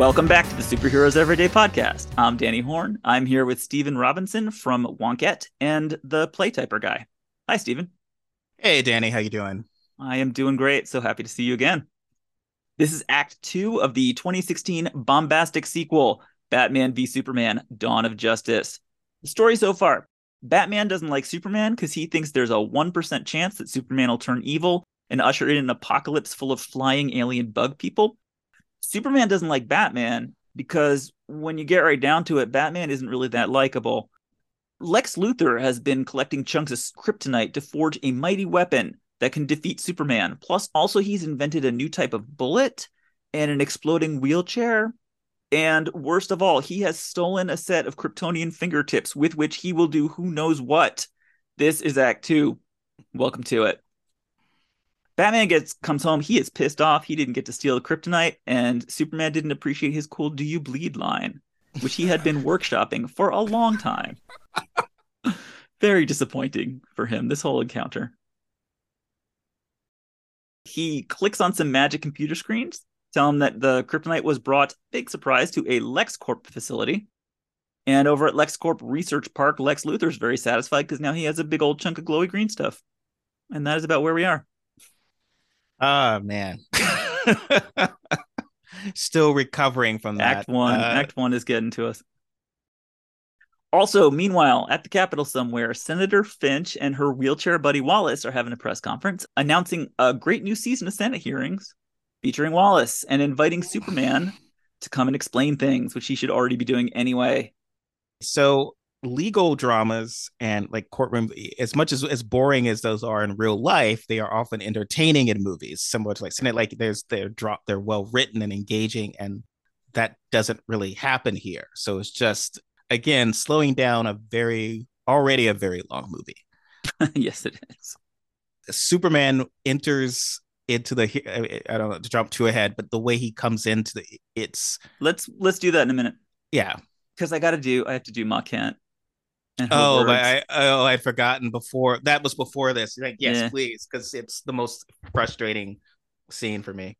Welcome back to the Superheroes Everyday podcast. I'm Danny Horn. I'm here with Stephen Robinson from Wonkette and the Playtyper guy. Hi, Stephen. Hey, Danny. How you doing? I am doing great. So happy to see you again. This is Act Two of the 2016 bombastic sequel, Batman v Superman: Dawn of Justice. The story so far: Batman doesn't like Superman because he thinks there's a one percent chance that Superman will turn evil and usher in an apocalypse full of flying alien bug people. Superman doesn't like Batman because when you get right down to it, Batman isn't really that likable. Lex Luthor has been collecting chunks of kryptonite to forge a mighty weapon that can defeat Superman. Plus, also, he's invented a new type of bullet and an exploding wheelchair. And worst of all, he has stolen a set of Kryptonian fingertips with which he will do who knows what. This is Act Two. Welcome to it. Batman gets comes home. He is pissed off. He didn't get to steal the kryptonite, and Superman didn't appreciate his cool "Do you bleed?" line, which he had been workshopping for a long time. Very disappointing for him. This whole encounter. He clicks on some magic computer screens, tell him that the kryptonite was brought, big surprise, to a LexCorp facility. And over at LexCorp Research Park, Lex Luthor's very satisfied because now he has a big old chunk of glowy green stuff. And that is about where we are. Oh man. Still recovering from that. Act one. Uh, Act one is getting to us. Also, meanwhile, at the Capitol somewhere, Senator Finch and her wheelchair buddy Wallace are having a press conference announcing a great new season of Senate hearings featuring Wallace and inviting Superman to come and explain things, which he should already be doing anyway. So legal dramas and like courtroom as much as as boring as those are in real life they are often entertaining in movies similar to like Senate like there's they're drop they're well written and engaging and that doesn't really happen here. So it's just again slowing down a very already a very long movie. Yes it is. Superman enters into the i don't know to jump too ahead but the way he comes into the it's let's let's do that in a minute. Yeah. Because i gotta do i have to do ma kent Oh, I oh I'd forgotten before that was before this. Like, yes, yeah. please, because it's the most frustrating scene for me.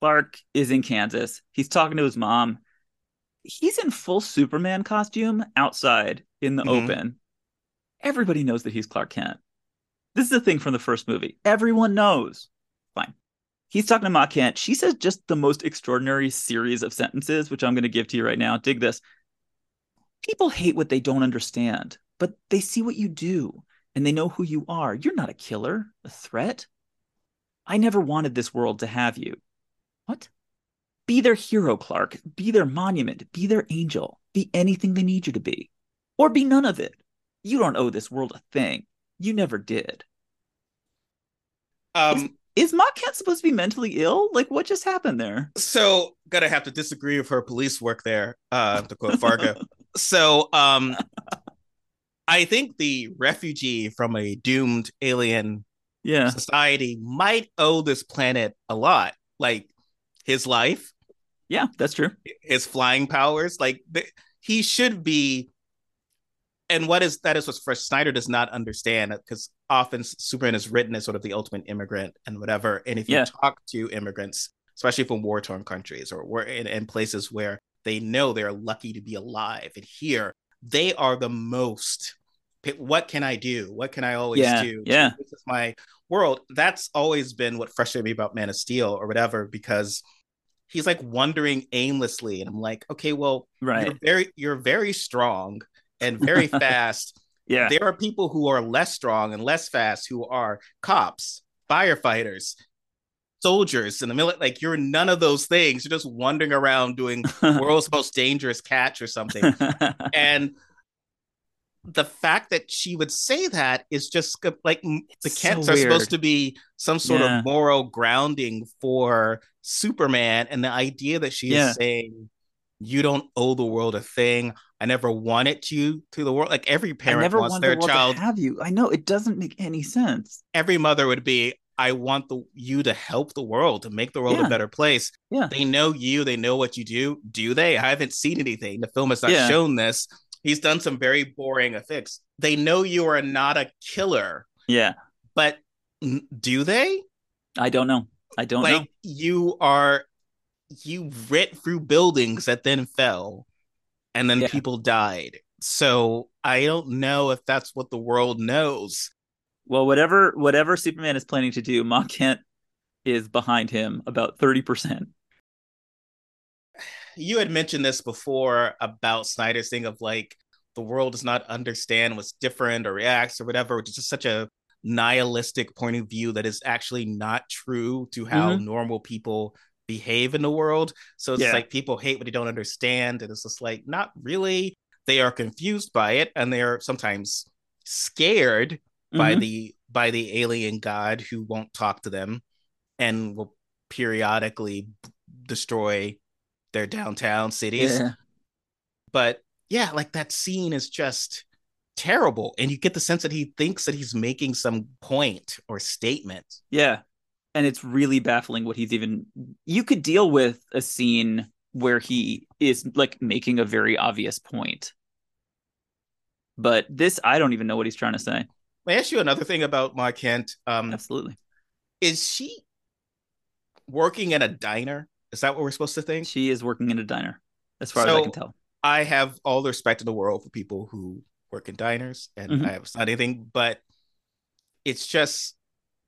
Clark is in Kansas. He's talking to his mom. He's in full Superman costume outside in the mm-hmm. open. Everybody knows that he's Clark Kent. This is the thing from the first movie. Everyone knows. Fine. He's talking to Ma Kent. She says just the most extraordinary series of sentences, which I'm going to give to you right now. Dig this. People hate what they don't understand, but they see what you do and they know who you are. You're not a killer, a threat. I never wanted this world to have you. What? Be their hero, Clark. Be their monument. Be their angel. Be anything they need you to be. Or be none of it. You don't owe this world a thing. You never did. Um, is, is Ma Kent supposed to be mentally ill? Like, what just happened there? So, gonna have to disagree with her police work there, uh, to quote Fargo. so um I think the refugee from a doomed alien yeah. society might owe this planet a lot. Like his life. Yeah, that's true. His flying powers. Like th- he should be. And what is that is what Fresh Snyder does not understand because often Superman is written as sort of the ultimate immigrant and whatever. And if you yeah. talk to immigrants, especially from war torn countries or in, in places where they know they're lucky to be alive. And here, they are the most. What can I do? What can I always yeah, do? Yeah. This is my world. That's always been what frustrated me about Man of Steel or whatever, because he's like wandering aimlessly. And I'm like, okay, well, right. you're very, you're very strong and very fast. Yeah. There are people who are less strong and less fast who are cops, firefighters, soldiers in the military. Like you're none of those things. You're just wandering around doing world's most dangerous catch or something. and the fact that she would say that is just like it's the Kents so are supposed to be some sort yeah. of moral grounding for Superman, and the idea that she yeah. is saying you don't owe the world a thing. I never wanted you to the world. Like every parent never wants their the child have you. I know it doesn't make any sense. Every mother would be, I want the you to help the world to make the world yeah. a better place. Yeah. They know you, they know what you do. Do they? I haven't seen anything. The film has not yeah. shown this. He's done some very boring effects. They know you are not a killer. Yeah. But do they? I don't know. I don't like, know. You are you writ through buildings that then fell and then Yeah. people died. So I don't know if that's what the world knows. Well, whatever whatever Superman is planning to do, Ma Kent is behind him about 30%. You had mentioned this before about Snyder's thing of like the world does not understand what's different or reacts or whatever, which is just such a nihilistic point of view that is actually not true to how mm-hmm. normal people behave in the world. So it's Yeah. like people hate what they don't understand. And it's just like, not really. They are confused by it and they are sometimes scared by Mhm. the by the alien god who won't talk to them and will periodically destroy their downtown cities. Yeah. But yeah, like that scene is just terrible. And you get the sense that he thinks that he's making some point or statement. Yeah. And it's really baffling what he's even you could deal with a scene where he is like making a very obvious point. But this I don't even know what he's trying to say. May I ask you another thing about Ma Kent? Um, Absolutely. is she working in a diner? Is that what we're supposed to think? She is working in a diner, as far as I can tell. I have all the respect in the world for people who work in diners, and Mhm. I have not anything, but it's just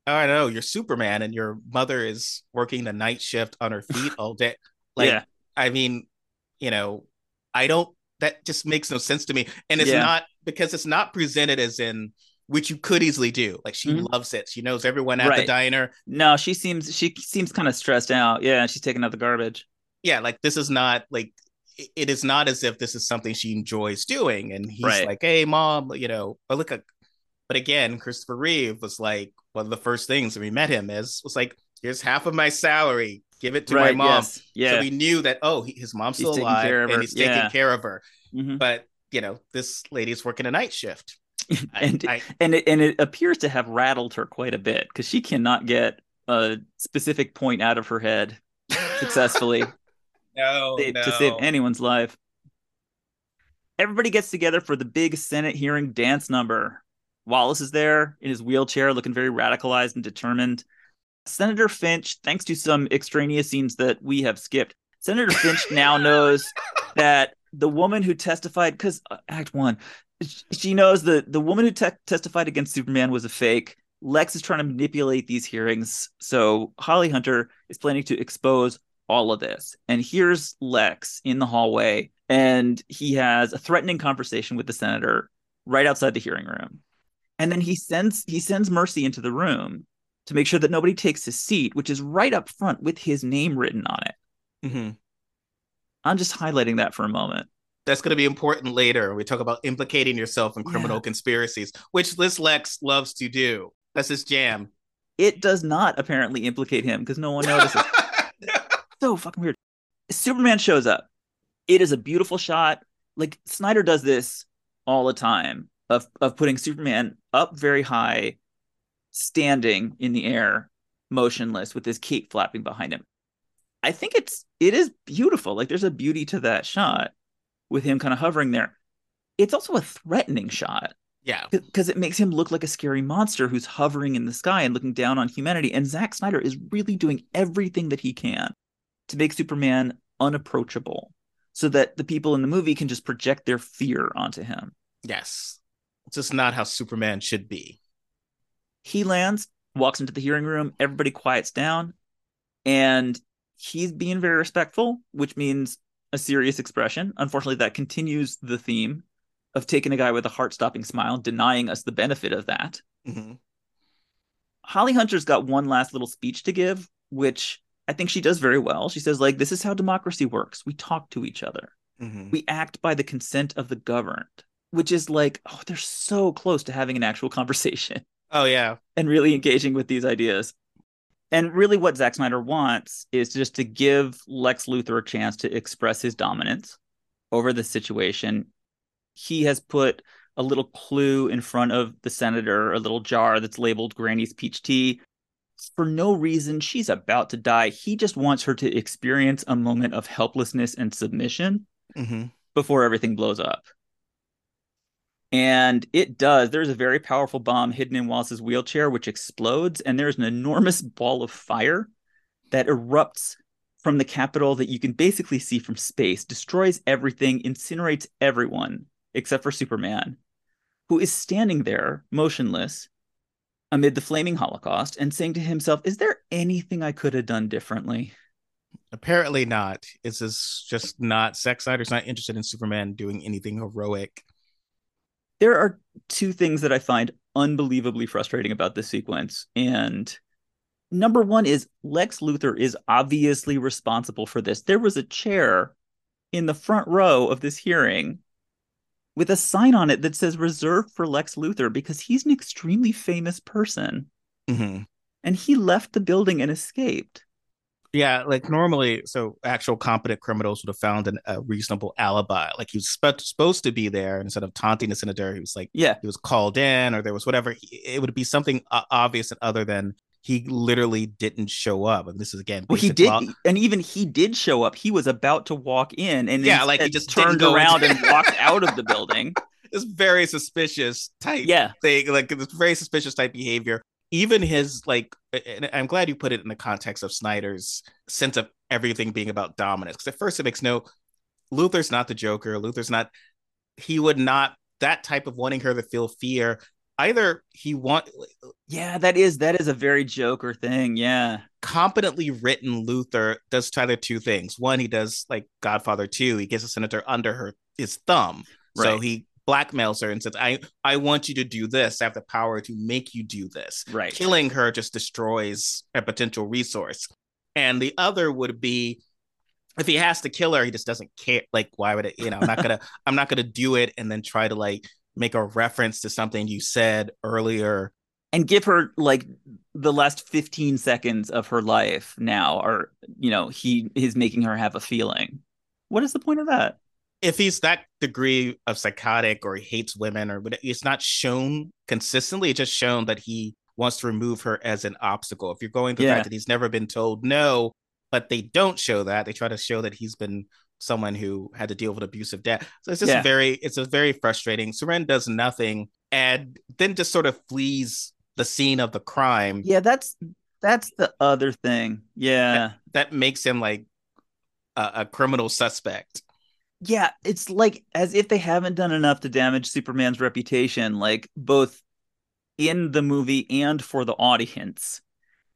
I don't know. You're Superman, and your mother is working the night shift on her feet all day. Like, Yeah. I mean, you know, I don't. That just makes no sense to me, and it's Yeah. not because it's not presented as in which you could easily do. Like she Mhm. loves it. She knows everyone at the diner. No, she seems she seems kind of stressed out. Yeah, she's taking out the garbage. yeah, like this is not like it- is not as if this is something she enjoys doing. And he's Right. like, "Hey, mom, you know." But look, at, but again, Christopher Reeve was like one of the first things when we met him is was like, "Here's half of my salary, give it to my mom." Yes. Yeah. So we knew that oh, he, his mom's He's still taking alive care of and he's Yeah. taking care of her. Mhm. But you know, this lady's working a night shift. And I, and it, and it appears to have rattled her quite a bit because she cannot get a specific point out of her head successfully no, to- no. to save anyone's life. Everybody gets together for the big Senate hearing dance number. Wallace is there in his wheelchair, looking very radicalized and determined. Senator Finch, thanks to some extraneous scenes that we have skipped, Senator Finch now knows that the woman who testified, because uh, Act One, she knows that the woman who te- testified against Superman was a fake. Lex is trying to manipulate these hearings. So Holly Hunter is planning to expose all of this. And here's Lex in the hallway, and he has a threatening conversation with the senator right outside the hearing room. And then he sends he sends Mercy into the room to make sure that nobody takes his seat, which is right up front with his name written on it. Mhm. I'm just highlighting that for a moment. That's going to be important later. We talk about implicating yourself in Yeah. criminal conspiracies, which this Lex loves to do. That's his jam. It does not apparently implicate him because no one notices. so fucking weird. Superman shows up. It is a beautiful shot. Like Snyder does this all the time of of putting Superman up very high, standing in the air, motionless with his cape flapping behind him. I think it's it is beautiful. Like there's a beauty to that shot with him kind of hovering there. It's also a threatening shot yeah. because it makes him look like a scary monster who's hovering in the sky and looking down on humanity. And Zack Snyder is really doing everything that he can to make Superman unapproachable so that the people in the movie can just project their fear onto him. Yes. It's just not how Superman should be. He lands, walks into the hearing room, everybody quiets down, and he's being very respectful, which means a serious expression. Unfortunately, that continues the theme of taking a guy with a heart stopping smile, denying us the benefit of that. hmm Holly Hunter's got one last little speech to give, which I think she does very well. She says, like, this is how democracy works. We talk to each other. hmm We act by the consent of the governed, which is like, oh, they're so close to having an actual conversation Oh yeah. and really engaging with these ideas. And really, what Zack Snyder wants is just to give Lex Luthor a chance to express his dominance over the situation. He has put a little clue in front of the senator, a little jar that's labeled Granny's peach tea. For no reason, she's about to die. He just wants her to experience a moment of helplessness and submission hmm before everything blows up. And it does. There's a very powerful bomb hidden in Wallace's wheelchair, which explodes, and there's an enormous ball of fire that erupts from the Capitol that you can basically see from space, destroys everything, incinerates everyone except for Superman, who is standing there motionless amid the flaming Holocaust and saying to himself, Is there anything I could have done differently? Apparently not. It's just, just not. Zack Snyder's not interested in Superman doing anything heroic. There are two things that I find unbelievably frustrating about this sequence. And number one is Lex Luthor is obviously responsible for this. There was a chair in the front row of this hearing with a sign on it that says reserved for Lex Luthor because he's an extremely famous person. Mm-hmm. And he left the building and escaped. Yeah, like normally, so actual competent criminals would have found an, a reasonable alibi. Like he was sp- supposed to be there, instead of taunting the senator, he was like, yeah, he was called in, or there was whatever. It would be something uh, obvious and other than he literally didn't show up. And this is again, well, he did, law. and even he did show up. He was about to walk in, and yeah, like he just turned around and walked out of the building. It's very suspicious type yeah. thing, like it's very suspicious type behavior even his like and i'm glad you put it in the context of snyder's sense of everything being about dominance because at first it makes no luthor's not the joker luthor's not he would not that type of wanting her to feel fear either he want yeah that is that is a very joker thing yeah. Competently written luthor does either two things. One he does like godfather 2 he gets a senator under her his thumb. Right. so he blackmails her and says, I, I want you to do this. I have the power to make you do this. Right. Killing her just destroys a potential resource. And the other would be if he has to kill her, he just doesn't care. Like, why would it, you know, I'm not gonna, I'm not gonna do it and then try to like make a reference to something you said earlier. And give her like the last 15 seconds of her life now, or you know, he is making her have a feeling. What is the point of that? If he's that degree of psychotic or he hates women or it's not shown consistently, it's just shown that he wants to remove her as an obstacle. If you're going to the fact that he's never been told no, but they don't show that, they try to show that he's been someone who had to deal with abusive dad. So it's just yeah. very, it's a very frustrating. Seren does nothing and then just sort of flees the scene of the crime. Yeah, that's that's the other thing. Yeah, that, that makes him like a, a criminal suspect yeah, it's like as if they haven't done enough to damage Superman's reputation, like both in the movie and for the audience.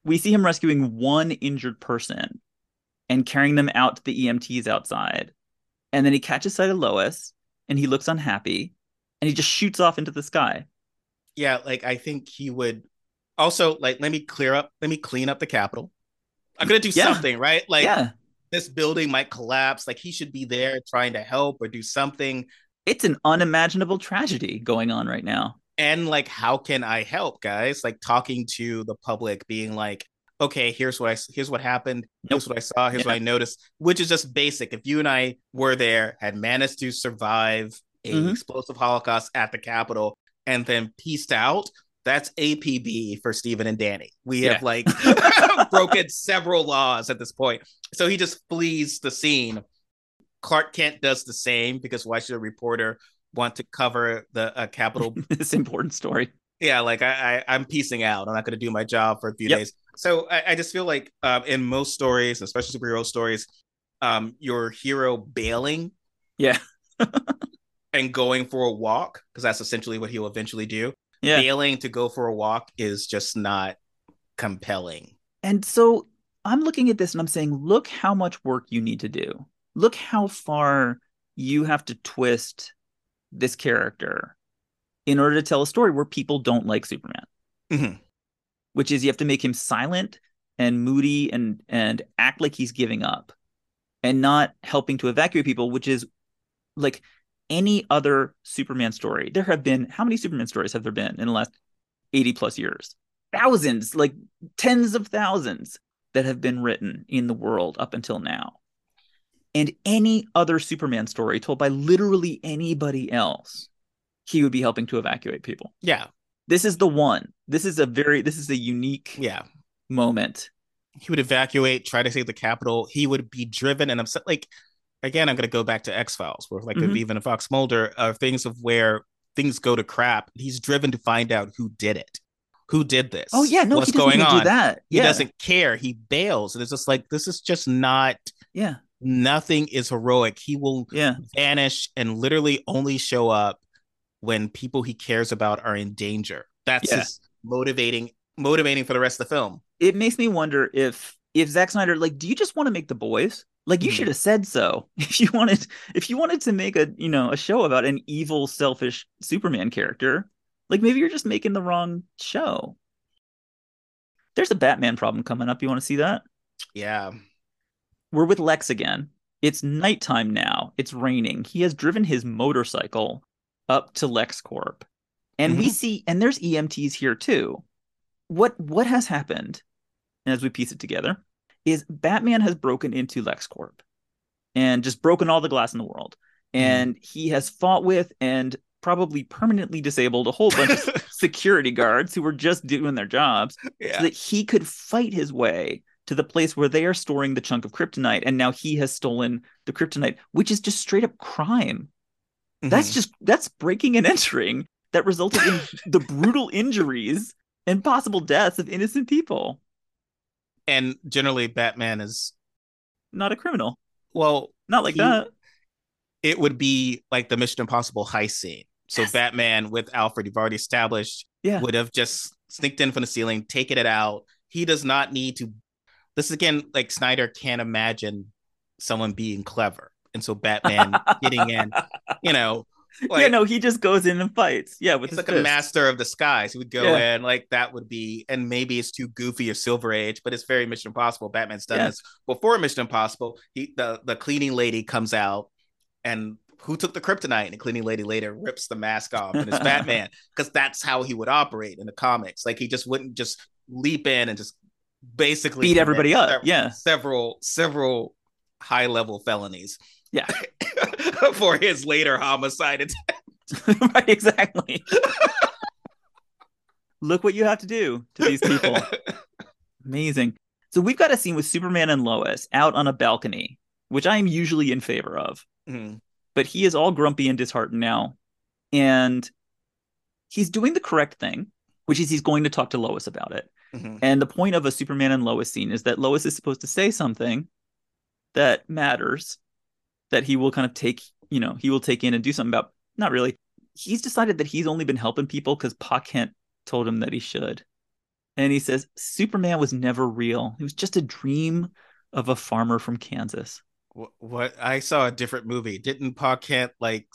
We see him rescuing one injured person and carrying them out to the EMTs outside. And then he catches sight of Lois and he looks unhappy and he just shoots off into the sky. Yeah, like I think he would also like let me clear up, let me clean up the Capitol. I'm gonna do yeah. something, right? Like yeah this building might collapse. Like he should be there trying to help or do something. It's an unimaginable tragedy going on right now. And like, how can I help, guys? Like talking to the public, being like, okay, here's what I here's what happened. Here's what I saw. Here's yeah. what I noticed. Which is just basic. If you and I were there, had managed to survive a mm-hmm. explosive Holocaust at the Capitol, and then pieced out, that's APB for Stephen and Danny. We yeah. have like broken several laws at this point. So he just flees the scene. Clark Kent does the same because why should a reporter want to cover the uh, Capitol? this important story. Yeah, like I, I am piecing out. I'm not going to do my job for a few yep. days. So I, I, just feel like uh, in most stories, especially superhero stories, um, your hero bailing, yeah, and going for a walk because that's essentially what he'll eventually do yeah. failing to go for a walk is just not compelling. And so I'm looking at this and I'm saying, look how much work you need to do. Look how far you have to twist this character in order to tell a story where people don't like Superman. Mm-hmm. Which is you have to make him silent and moody and and act like he's giving up and not helping to evacuate people, which is like any other Superman story. There have been how many Superman stories have there been in the last 80 plus years? Thousands, like tens of thousands that have been written in the world up until now. And any other Superman story told by literally anybody else, he would be helping to evacuate people. Yeah. This is the one. This is a very this is a unique yeah moment. He would evacuate, try to save the Capitol. He would be driven and upset. Like again, I'm going to go back to X Files, where like mm-hmm. even a Fox Mulder, are things of where things go to crap. He's driven to find out who did it, who did this? Oh yeah, no, what's going on? do that. He doesn't care. He bails, and it's just like this is just not. Yeah, Nothing is heroic. He will yeah, vanish and literally only show up when people he cares about are in danger. That's Yeah. his motivating motivating for the rest of the film. it makes me wonder if if Zack Snyder like, do you just want to make the boys? Like you Mhm. should have said so. If you wanted if you wanted to make a you know a show about an evil, selfish Superman character, like maybe you're just making the wrong show. There's a Batman problem coming up. You want to see that? Yeah. We're with Lex again. It's nighttime now. It's raining. He has driven his motorcycle up to LexCorp. And we Mhm. see and there's EMTs here too. What what has happened as we piece it together is Batman has broken into LexCorp and just broken all the glass in the world. And he has fought with and probably permanently disabled a whole bunch of security guards who were just doing their jobs yeah. so that he could fight his way to the place where they are storing the chunk of kryptonite and now he has stolen the kryptonite which is just straight up crime that's Mhm. just that's breaking and entering that resulted in the brutal injuries and possible deaths of innocent people and generally Batman is not a criminal well, not like He- that it would be like the Mission Impossible heist scene. So Yes. Batman with Alfred, you've already established, Yeah. would have just sneaked in from the ceiling, taken it out. He does not need to. This is again like Snyder can't imagine someone being clever, and so Batman getting in, you know, like yeah no he just goes in and fights yeah with he's like a master of the skies. He would go Yeah. in like that would be, and maybe it's too goofy or Silver Age, but it's very Mission Impossible. Batman's done Yeah. this before Mission Impossible. He the the cleaning lady comes out, and who took the kryptonite? And the cleaning lady later rips the mask off, and it's Batman because that's how he would operate in the comics. Like he just wouldn't just leap in and just basically Beat everybody up, sev- yeah. several several high level felonies. Yeah. for his later homicide attempt. right exactly look what you have to do to these people Amazing. So we've got a scene with Superman and Lois out on a balcony, which I am usually in favor of, Mhm. but he is all grumpy and disheartened now. And he's doing the correct thing, which is he's going to talk to Lois about it. Mhm. And the point of a Superman and Lois scene is that Lois is supposed to say something that matters that he will kind of take, you know, he will take in and do something about. Not really. He's decided that he's only been helping people because Pa Kent told him that he should. And he says Superman was never real. He was just a dream of a farmer from Kansas. What, what I saw a different movie. Didn't Pa Kent like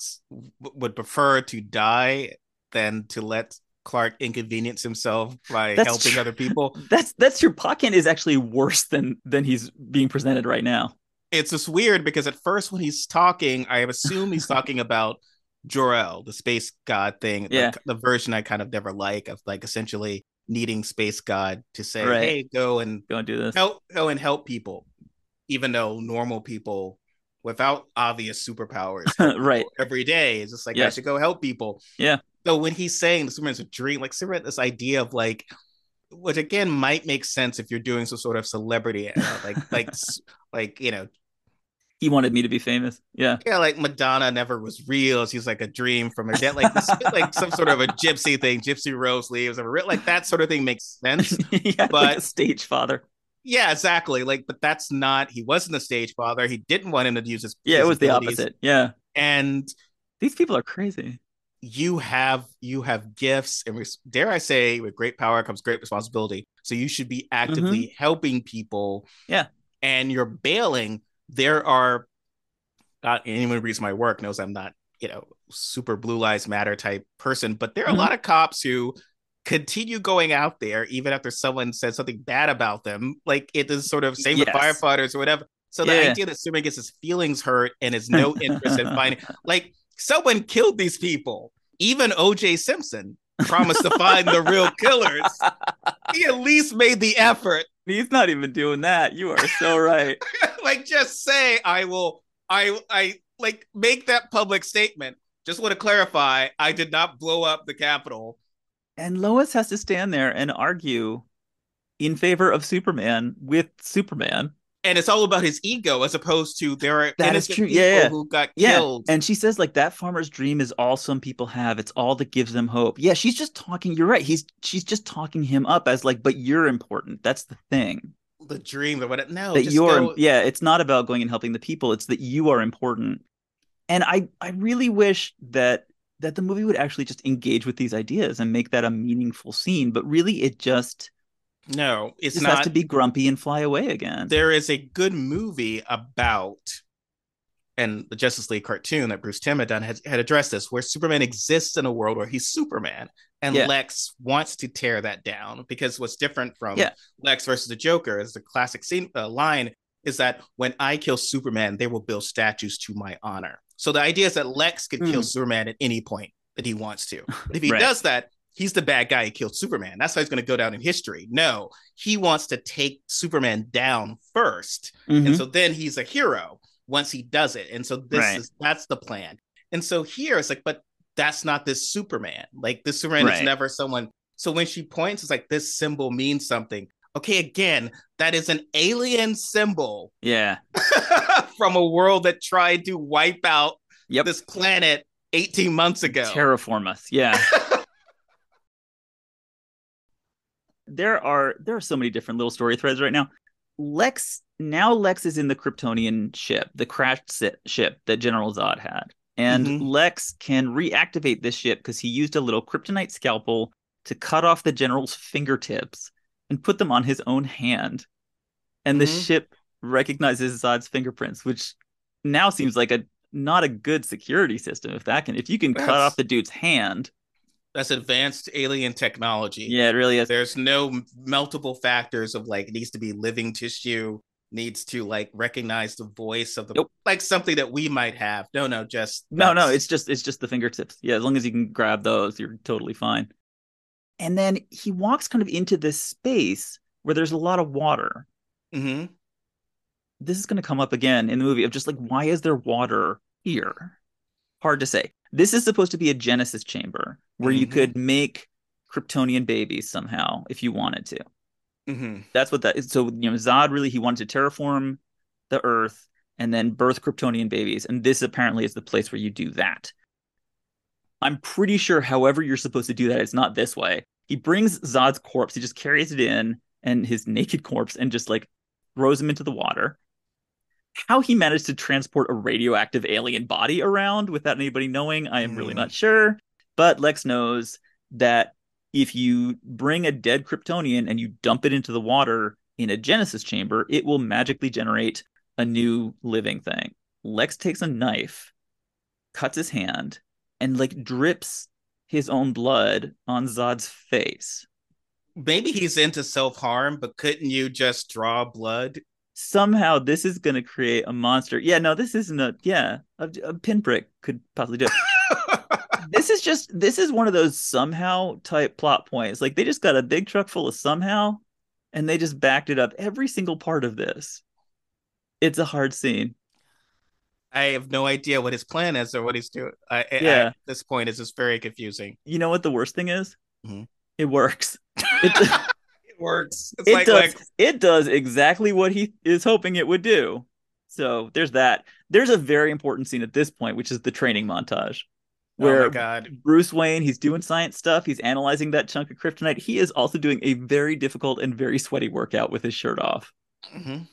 would prefer to die than to let Clark inconvenience himself by That's helping true. other people? That's that's true. Pa Kent is actually worse than than he's being presented right now. It's just weird because at first when he's talking, I assume he's talking about Jor-El, the space god thing. Yeah. The, the version I kind of never like of like essentially needing space god to say, Right. "Hey, go and Go and do this. help go and help people even though normal people without obvious superpowers Right. every day is just like i should go help people Yeah. so when he's saying the superman's a dream like superman this idea of like which again might make sense if you're doing some sort of celebrity uh, like like like you know He wanted me to be famous. Yeah. yeah like madonna never was real she's like a dream from her dead like this, like some sort of a gypsy thing Gypsy Rose Lee's or like that sort of thing makes sense yeah, like But- a stage father. Yeah, exactly. Like, but that's not. He wasn't a stage father. He didn't want him to use his. Yeah, his it was the opposite. Yeah. And These people are crazy. you have you have gifts, and res- dare I say, with great power comes great responsibility. So you should be actively helping people. Mm-hmm. Yeah. And you're bailing. There are. Not anyone who reads my work knows I'm not, you know, super blue lives matter type person, but there are Mhm. a lot of cops who continue going out there even after someone said something bad about them. Like it is sort of same with firefighters or whatever. So the Yeah. idea that Superman gets his feelings hurt and is no interest in finding like someone killed these people. Even OJ Simpson promised to find the real killers. He at least made the effort. He's not even doing that. You are so right. like just say I will I I like make that public statement. Just want to clarify, I did not blow up the Capitol. and Lois has to stand there and argue in favor of Superman with Superman. and it's all about his ego as opposed to there are That is true. yeah. who got Yeah. killed. And she says like that farmer's dream is all some people have. It's all that gives them hope. Yeah, she's just talking. You're right. He's she's just talking him up as like, but you're important. That's the thing. The dream or what? No, that just you're go- yeah it's not about going and helping the people it's that you are important and i i really wish that that the movie would actually just engage with these ideas and make that a meaningful scene but really it just no, it's just not. has to be grumpy and fly away again there is a good movie about and the Justice League cartoon that Bruce Timm had done had, had addressed this, where Superman exists in a world where he's Superman, and Yeah. Lex wants to tear that down because what's different from Yeah. Lex versus the Joker is the classic scene uh, line is that when I kill Superman, they will build statues to my honor. So the idea is that Lex could kill Mm. Superman at any point that he wants to. But if he Right. does that, he's the bad guy who killed Superman. That's how he's going to go down in history. No, he wants to take Superman down 1st Mhm. and so then he's a hero once he does it and so this Right. is that's the plan and so here it's like but that's not this superman. Like this superman Right. is never someone so when she points it's like this symbol means something. Okay again that is an alien symbol. Yeah. From a world that tried to wipe out Yep. this planet 18 months ago. Terraform us yeah. There are there are so many different little story threads right now. Lex now lex is in the kryptonian ship the crashed ship that general zod had and Mhm. lex can reactivate this ship because he used a little kryptonite scalpel to cut off the general's fingertips and put them on his own hand. And the Mhm. ship recognizes zod's fingerprints which now seems like a not a good security system if that can if you can cut off the dude's hand. That's advanced alien technology. Yeah it really is. There's no multiple factors of like it needs to be living tissue needs to like recognize the voice of the Nope. like something that we might have. No no just no no it's just it's just the fingertips. Yeah as long as you can grab those you're totally fine. And then he walks kind of into this space where there's a lot of water. Mhm. this is going to come up again in the movie of just like why is there water here? Hard to say. This is supposed to be a genesis chamber where you Mhm. could make kryptonian babies somehow if you wanted to Mhm. that's what that is. So, you know, Zod really he wanted to terraform the Earth and then birth Kryptonian babies, and this apparently is the place where you do that. I'm pretty sure, however, you're supposed to do that, it's not this way. He brings Zod's corpse, he just carries it in and his naked corpse and just like throws him into the water. How he managed to transport a radioactive alien body around without anybody knowing, I am really Hmm. not sure. But Lex knows that if you bring a dead Kryptonian and you dump it into the water in a Genesis chamber, it will magically generate a new living thing. Lex takes a knife, cuts his hand, and like drips his own blood on Zod's face. maybe he's into self-harm but couldn't you just draw blood Somehow, this is going to create a monster. Yeah, no, this isn't a. Yeah, a, a pinprick could possibly do it. this is just this is one of those somehow type plot points. Like they just got a big truck full of somehow, and they just backed it up. Every single part of this, it's a hard scene. i have no idea what his plan is or what he's doing I, I- Yeah. at this point it's just very confusing You know what the worst thing is? Mhm. It works. It, it works it's it like, does. like it does exactly what he is hoping it would do. So there's that. There's a very important scene at this point, which is the training montage, oh my where god Bruce Wayne, he's doing science stuff. He's analyzing that chunk of kryptonite. He is also doing a very difficult and very sweaty workout with his shirt off. Mhm.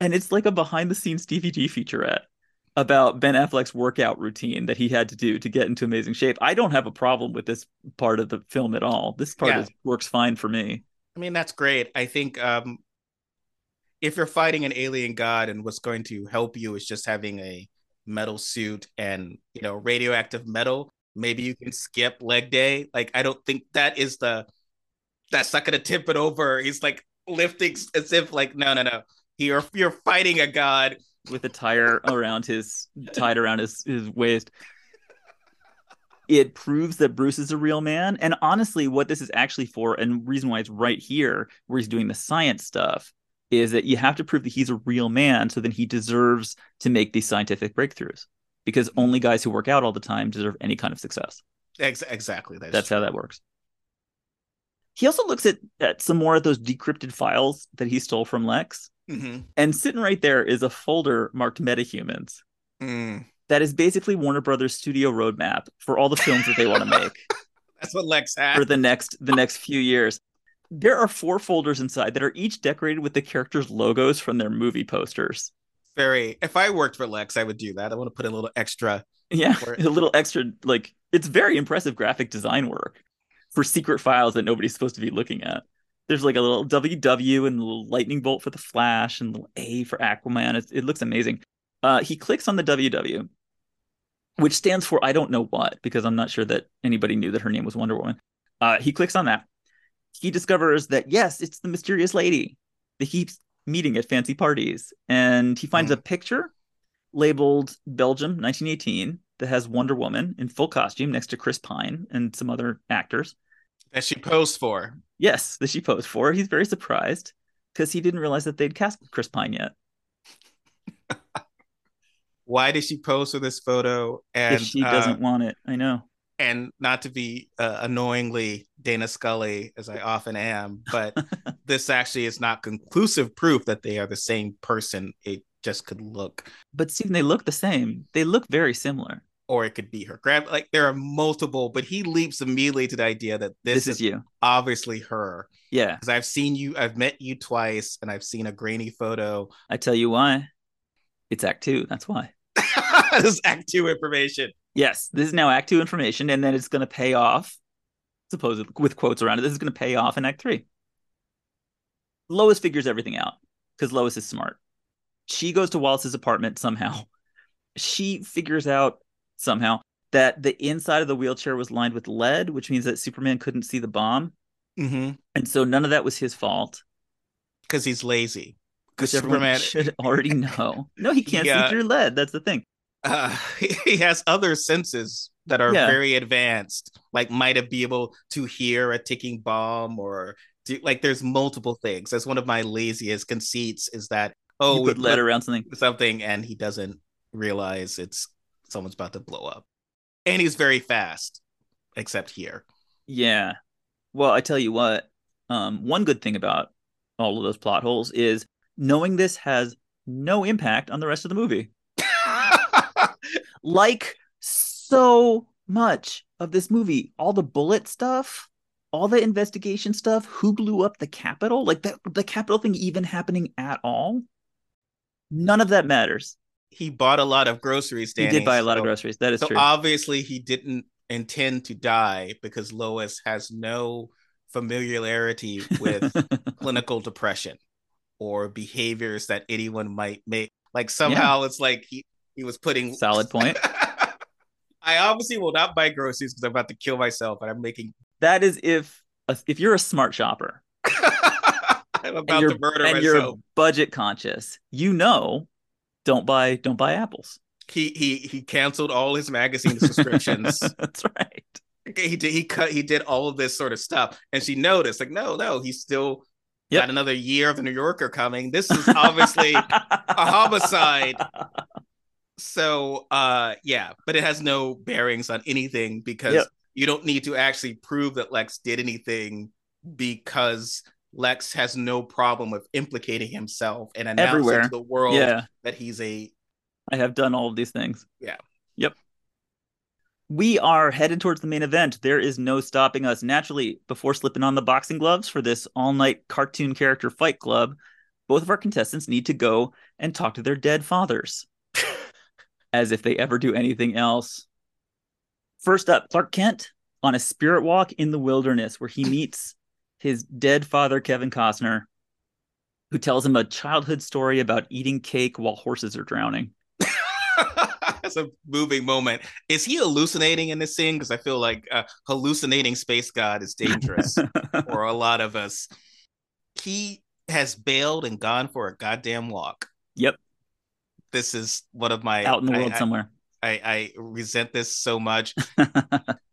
And it's like a behind the scenes DVD featurette about Ben Affleck's workout routine that he had to do to get into amazing shape. I don't have a problem with this part of the film at all. This part Yeah. is, works fine for me. I mean, that's great. I think um, if you're fighting an alien god and what's going to help you is just having a metal suit and you know radioactive metal, maybe you can skip leg day. Like, I don't think that is the that's not going to tip it over. He's like lifting as if like no, no, no. You're you're fighting a god. with a tire around his tied around his his waist. It proves that Bruce is a real man. And honestly, what this is actually for, and reason why it's right here, where he's doing the science stuff, is that you have to prove that he's a real man so then he deserves to make these scientific breakthroughs. Because only guys who work out all the time deserve any kind of success. Ex- exactly. That's, That's how that works. He also looks at, at some more of those decrypted files that he stole from Lex. Mm-hmm. And sitting right there is a folder marked metahumans. Mm. That is basically Warner Brothers studio roadmap for all the films that they want to make That's what Lex had. for the next the next few years. There are four folders inside that are each decorated with the characters' logos from their movie posters. Very. If I worked for Lex, I would do that. I want to put a little extra. Yeah, a little extra like it's very impressive graphic design work for secret files that nobody's supposed to be looking at. There's like a little WW and a little lightning bolt for the Flash and a little A for Aquaman. It, it looks amazing. Uh, he clicks on the WW, which stands for I don't know what because I'm not sure that anybody knew that her name was Wonder Woman. Uh, he clicks on that. He discovers that yes, it's the mysterious lady that keeps meeting at fancy parties, and he finds Hmm. a picture labeled Belgium 1918 that has Wonder Woman in full costume next to Chris Pine and some other actors. That she posed for. Yes, that she posed for. He's very surprised because he didn't realize that they'd cast Chris Pine yet. Why did she pose for this photo? And if she uh, doesn't want it, I know. And not to be uh, annoyingly Dana Scully as I often am, but this actually is not conclusive proof that they are the same person. It just could look, But Stephen, they look the same. They look very similar. or it could be her. Grab like there are multiple, but he leaps immediately to the idea that this, This, is you. obviously her Yeah, because I've seen you, I've met you twice, and I've seen a grainy photo. I tell you why. It's Act Two. That's why. this is Act Two information. Yes, this is now Act Two information, and then it's going to pay off. Supposedly, with quotes around it, this is going to pay off in Act Three. Lois figures everything out because Lois is smart. She goes to Wallace's apartment somehow. She figures out somehow that the inside of the wheelchair was lined with lead, which means that Superman couldn't see the bomb, Mm-hmm. and so none of that was his fault. Because he's lazy. Because Superman, should already know. No, he can't Yeah. see through lead. That's the thing. Uh, he has other senses that are Yeah. very advanced, like might have be able to hear a ticking bomb or do, like there's multiple things. That's one of my laziest conceits is that oh we lead around something. something and he doesn't realize it's someone's about to blow up, and he's very fast, except here. Yeah. Well, I tell you what, um, one good thing about all of those plot holes is knowing this has no impact on the rest of the movie. Like so much of this movie, all the bullet stuff, all the investigation stuff, who blew up the Capitol, like the, the Capitol thing even happening at all. None of that matters. he bought a lot of groceries. He did buy a lot of groceries. That is so true. obviously he didn't intend to die because Lois has no familiarity with clinical depression or behaviors that anyone might make. Like somehow it's like he he was putting Solid point. I obviously will not buy groceries because I'm about to kill myself, and I'm making. that is if uh, if you're a smart shopper I'm and about you're, to murder and you're budget conscious, you know, don't buy don't buy apples. He he he canceled all his magazine subscriptions. That's right. he did he cut he did all of this sort of stuff, and she noticed like no no he's still Yep. got another year of the New Yorker coming. This is obviously a homicide. So uh yeah, but it has no bearings on anything because Yep. you don't need to actually prove that Lex did anything because Lex has no problem with implicating himself and announcing Everywhere. to the world Yeah, that he's a I have done all of these things. Yeah. Yep. We are headed towards the main event. There is no stopping us. Naturally, before slipping on the boxing gloves for this all night cartoon character fight club, both of our contestants need to go and talk to their dead fathers. As if they ever do anything else. First up, Clark Kent on a spirit walk in the wilderness where he meets his dead father, Kevin Costner, who tells him a childhood story about eating cake while horses are drowning. That's a moving moment. Is he hallucinating in this scene? Because I feel like uh, hallucinating space god is dangerous for a lot of us. He has bailed and gone for a goddamn walk. Yep. This is one of my out in the I- world I, somewhere. I, I resent this so much.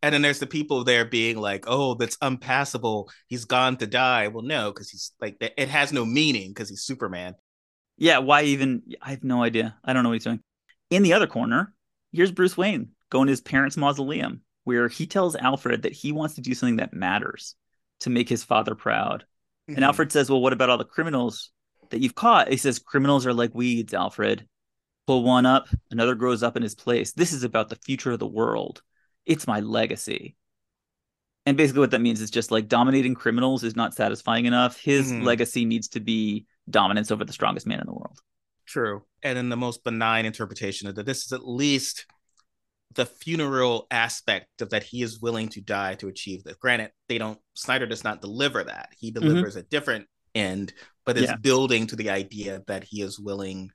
And then there's the people there being like, "Oh, that's unpassable. He's gone to die." Well, no, because he's like it has no meaning because he's Superman. yeah, why even? I have no idea. I don't know what he's doing. In the other corner, here's Bruce Wayne going to his parents' mausoleum, where he tells Alfred that he wants to do something that matters to make his father proud. And Mhm. Alfred says, "Well, what about all the criminals that you've caught. He says criminals are like weeds, Alfred. Pull one up, another grows up in his place. This is about the future of the world. It's my legacy. And basically, what that means is just like dominating criminals is not satisfying enough. His Mhm. legacy needs to be dominance over the strongest man in the world. True. And in the most benign interpretation of that, this is at least the funeral aspect of that he is willing to die to achieve this. Granted, they don't Snyder does not deliver that. He delivers a different end, but is Yeah. building to the idea that he is willing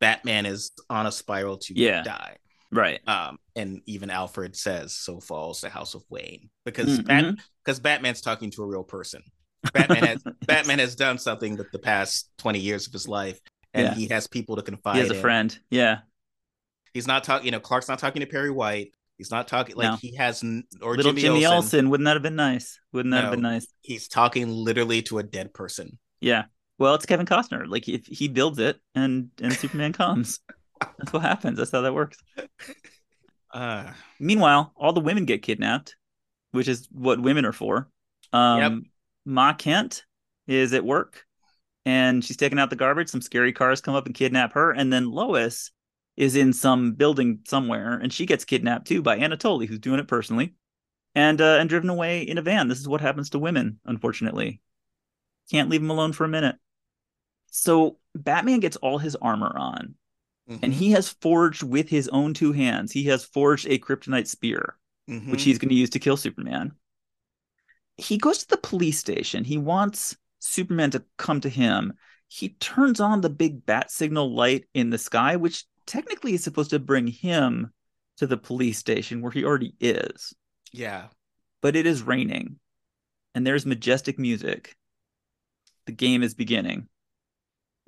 Batman is on a spiral to Yeah. die. Right. Um, and even Alfred says, "So falls the House of Wayne," because mm-hmm. because Batman's talking to a real person. Batman has Batman has done something with the past twenty years of his life, and Yeah. he has people to confide. He has a in. friend. Yeah. He's not talking. You know, Clark's not talking to Perry White. He's not talking like No. he has or Little Jimmy, Jimmy, Olsen. Olsen. Wouldn't that have been nice? Wouldn't that have been nice? He's talking literally to a dead person. Yeah. Well, it's Kevin Costner. Like if he builds it and and Superman comes. That's what happens. That's how that works. Uh, Meanwhile, all the women get kidnapped, which is what women are for. Um, Yep. Ma Kent is at work and she's taking out the garbage. Some scary cars come up and kidnap her. And then Lois is in some building somewhere and she gets kidnapped too by Anatoly, who's doing it personally, and uh, and driven away in a van. This is what happens to women, unfortunately. Can't leave them alone for a minute. So Batman gets all his armor on and mhm, he has forged with his own two hands. He has forged a kryptonite spear mhm. which he's going to use to kill Superman. He goes to the police station. He wants Superman to come to him. He turns on the big bat signal light in the sky, which technically is supposed to bring him to the police station where he already is. yeah. But it is raining and there's majestic music. The game is beginning.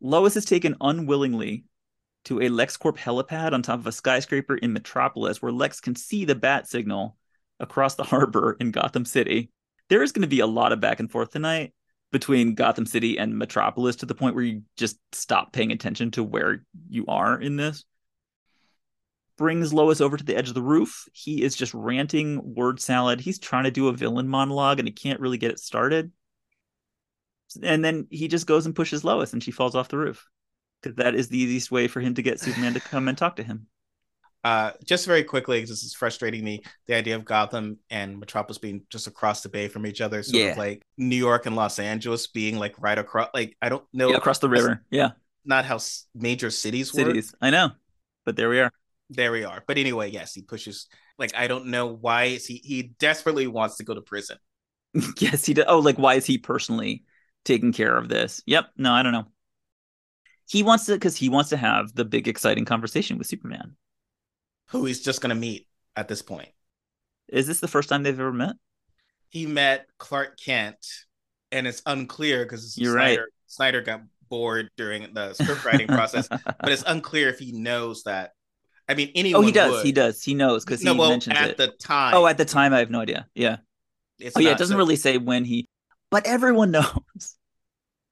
Lois is taken unwillingly to a LexCorp helipad on top of a skyscraper in Metropolis where Lex can see the bat signal across the harbor in Gotham City. There is going to be a lot of back and forth tonight between Gotham City and Metropolis to the point where you just stop paying attention to where you are in this. Brings Lois over to the edge of the roof. He is just ranting word salad. He's trying to do a villain monologue and he can't really get it started. And then he just goes and pushes Lois and she falls off the roof because that is the easiest way for him to get Superman to come and talk to him. Uh, just very quickly, 'cause this is frustrating me. The idea of Gotham and Metropolis being just across the bay from each other, sort Yeah. of like New York and Los Angeles being like right across. Like I don't know, Yeah, across the river. Yeah, not how major cities work. cities. I know, but there we are. There we are. But anyway, yes, he pushes. Like I don't know why is he he desperately wants to go to prison. yes, he does. Oh, like why is he personally taking care of this? Yep. No, I don't know. He wants to because he wants to have the big exciting conversation with Superman. Who he's just gonna meet at this point. Is this the first time they've ever met? He met Clark Kent, and it's unclear because You're Snyder right. Snyder got bored during the script writing process, but it's unclear if he knows that. I mean, anyone. oh, he does. would. He does. He knows because no, he well, mentions at it. the time. oh, at the time, I have no idea. Yeah. it's oh, yeah. It doesn't so- really say when he, but everyone knows.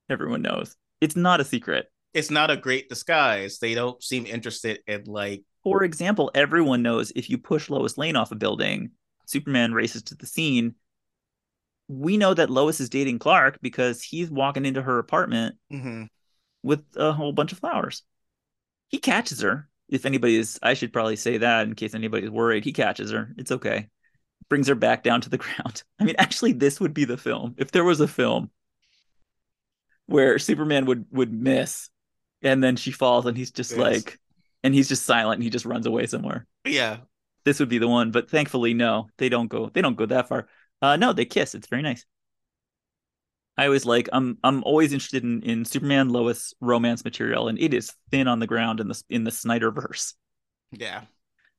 everyone knows. It's not a secret. It's not a great disguise. They don't seem interested in like. For example, everyone knows if you push Lois Lane off a building, Superman races to the scene. We know that Lois is dating Clark because he's walking into her apartment mhm. with a whole bunch of flowers. He catches her. If anybody is, I should probably say that in case anybody's worried. He catches her. It's okay. Brings her back down to the ground. I mean, actually, this would be the film. If there was a film where Superman would would miss and then she falls and he's just Yes. like and he's just silent and he just runs away somewhere. Yeah. This would be the one, but thankfully no, they don't go they don't go that far. Uh no, they kiss. It's very nice. I always like I'm I'm always interested in in Superman Lois romance material and it is thin on the ground in the in the Snyderverse. Yeah.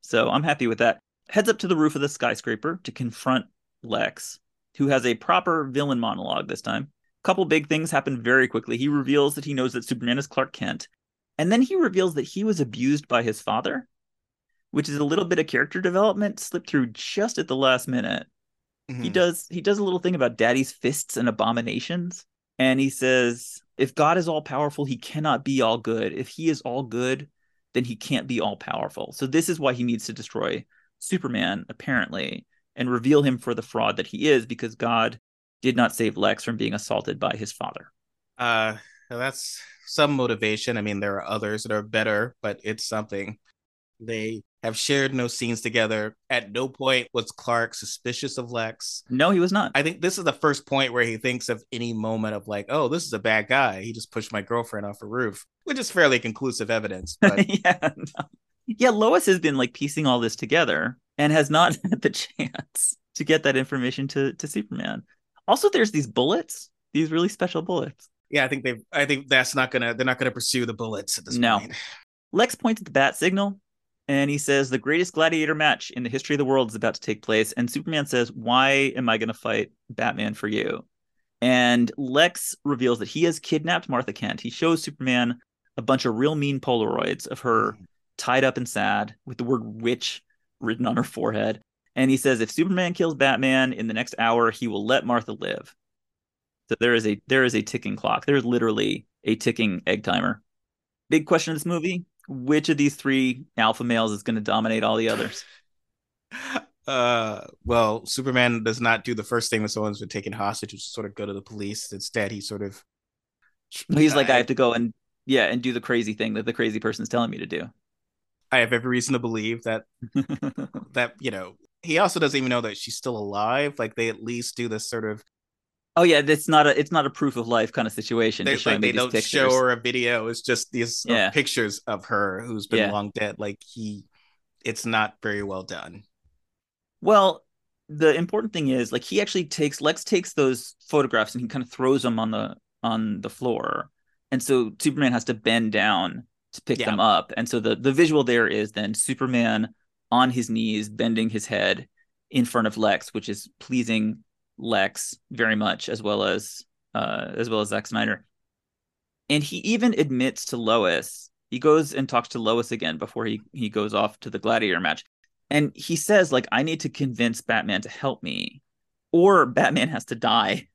So I'm happy with that. Heads up to the roof of the skyscraper to confront Lex, who has a proper villain monologue this time. A couple big things happen very quickly. He reveals that he knows that Superman is Clark Kent, and then he reveals that he was abused by his father, which is a little bit of character development slipped through just at the last minute. He Mhm. does he does a little thing about daddy's fists and abominations, and he says if God is all powerful, he cannot be all good. If he is all good, then he can't be all powerful. So this is why he needs to destroy Superman apparently and reveal him for the fraud that he is because God did not save Lex from being assaulted by his father. Uh, that's some motivation. I mean, there are others that are better, but it's something. They have shared no scenes together. At no point was Clark suspicious of Lex. No, he was not. I think this is the first point where he thinks of any moment of like, oh, this is a bad guy. He just pushed my girlfriend off a roof, which is fairly conclusive evidence. But yeah. No. Yeah, Lois has been like piecing all this together and has not had the chance to get that information to to Superman. Also, there's these bullets, these really special bullets. yeah, I think they've. I think that's not gonna they're not gonna pursue the bullets at this No. point. Lex points at the bat signal and he says the greatest gladiator match in the history of the world is about to take place. And Superman says, Why am I going to fight Batman for you? And Lex reveals that he has kidnapped Martha Kent. He shows Superman a bunch of real mean Polaroids of her mm-hmm. Tied up and sad with the word witch written on her forehead. And he says, if Superman kills Batman in the next hour, he will let Martha live. So there is a there is a ticking clock. There's literally a ticking egg timer. Big question of this movie: Which of these three alpha males is going to dominate all the others? Uh, well, Superman does not do the first thing when someone's been taken hostage, which is sort of go to the police. Instead, he sort of He's like, I have to go and yeah, and do the crazy thing that the crazy person's telling me to do. I have every reason to believe that that you know he also doesn't even know that she's still alive. Like they at least do this sort of oh yeah, it's not a it's not a proof of life kind of situation. they, like, they don't pictures. show her a video. It's just these uh, Yeah. pictures of her who's been Yeah. long dead. Like he, it's not very well done. Well, the important thing is like he actually takes Lex takes those photographs and he kind of throws them on the on the floor. And so Superman has to bend down to pick Yeah. them up. And so the the visual there is then Superman on his knees bending his head in front of Lex, which is pleasing Lex very much as well as uh as well as Zack Snyder. And he even admits to Lois. He goes and talks to Lois again before he he goes off to the gladiator match and he says like i need to convince batman to help me or batman has to die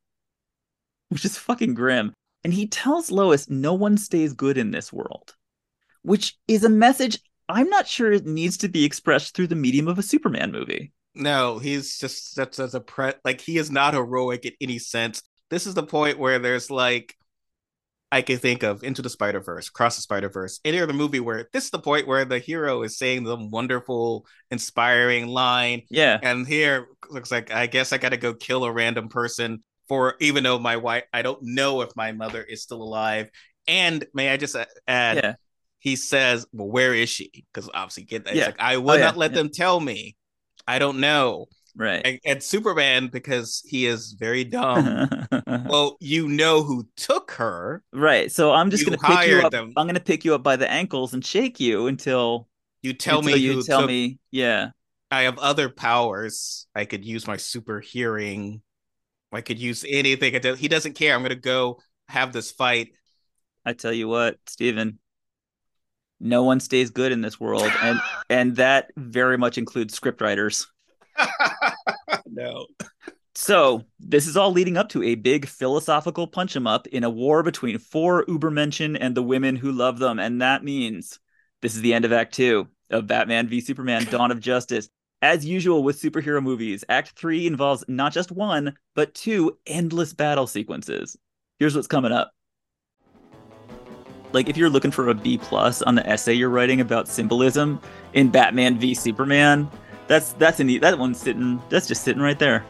which is fucking grim and he tells lois no one stays good in this world which is a message i'm not sure it needs to be expressed through the medium of a superman movie No, he's just such as a pre like he is not heroic in any sense. This is the point where there's like I can think of Into the Spider Verse, Cross the Spider Verse, any other movie where this is the point where the hero is saying the wonderful, inspiring line, yeah and here looks like I guess I got to go kill a random person for even though my wife I don't know if my mother is still alive. And may I just add, yeah he says, "Well, where is she?" Because obviously, get that. Yeah. Like I oh, will Oh, yeah, not let yeah. them tell me. I don't know. right And, and Superman, because he is very dumb. well, you know who took her. right so i'm just gonna pick you up them. i'm gonna pick you up by the ankles and shake you until You tell until me you who tell took. me yeah I have other powers. I could use my super hearing. I could use anything. He doesn't care. I'm gonna go have this fight. I tell you what, Stephen, no one stays good in this world, and and that very much includes scriptwriters. no. So this is all leading up to a big philosophical punch 'em up in a war between four Ubermenschen and the women who love them, and that means this is the end of Act Two of Batman v Superman: Dawn of Justice. As usual with superhero movies, Act Three involves not just one but two endless battle sequences. Here's what's coming up. Like if you're looking for a B plus on the essay you're writing about symbolism in Batman v Superman, that's that's an e- that one's sitting that's just sitting right there.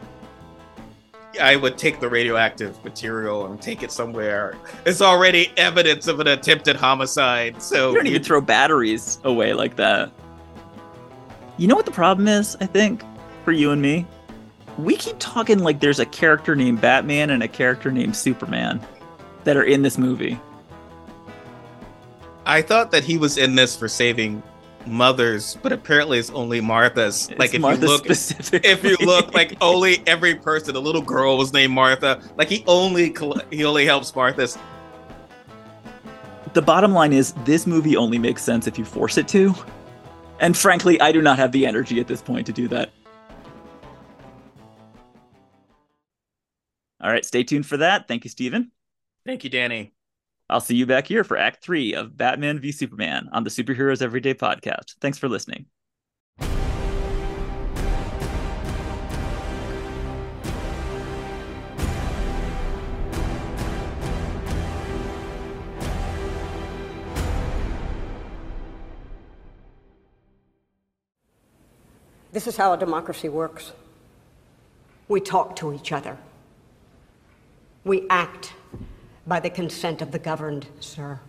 I would take the radioactive material and take it somewhere. It's already evidence of an attempted homicide. So You don't even throw batteries away like that. You know what the problem is, I think, for you and me? We keep talking like there's a character named Batman and a character named Superman that are in this movie. I thought that he was in this for saving mothers, but apparently it's only Martha's. It's like if Martha you look if you look like only every person, the little girl was named Martha. Like he only he only helps Martha's. the bottom line is this movie only makes sense if you force it to. And frankly, I do not have the energy at this point to do that. All right, stay tuned for that. Thank you, Stephen. Thank you, Danny. I'll see you back here for Act 3 of Batman v Superman on the Superheroes Everyday podcast. Thanks for listening. This is how a democracy works. We talk to each other. We act by the consent of the governed, sir.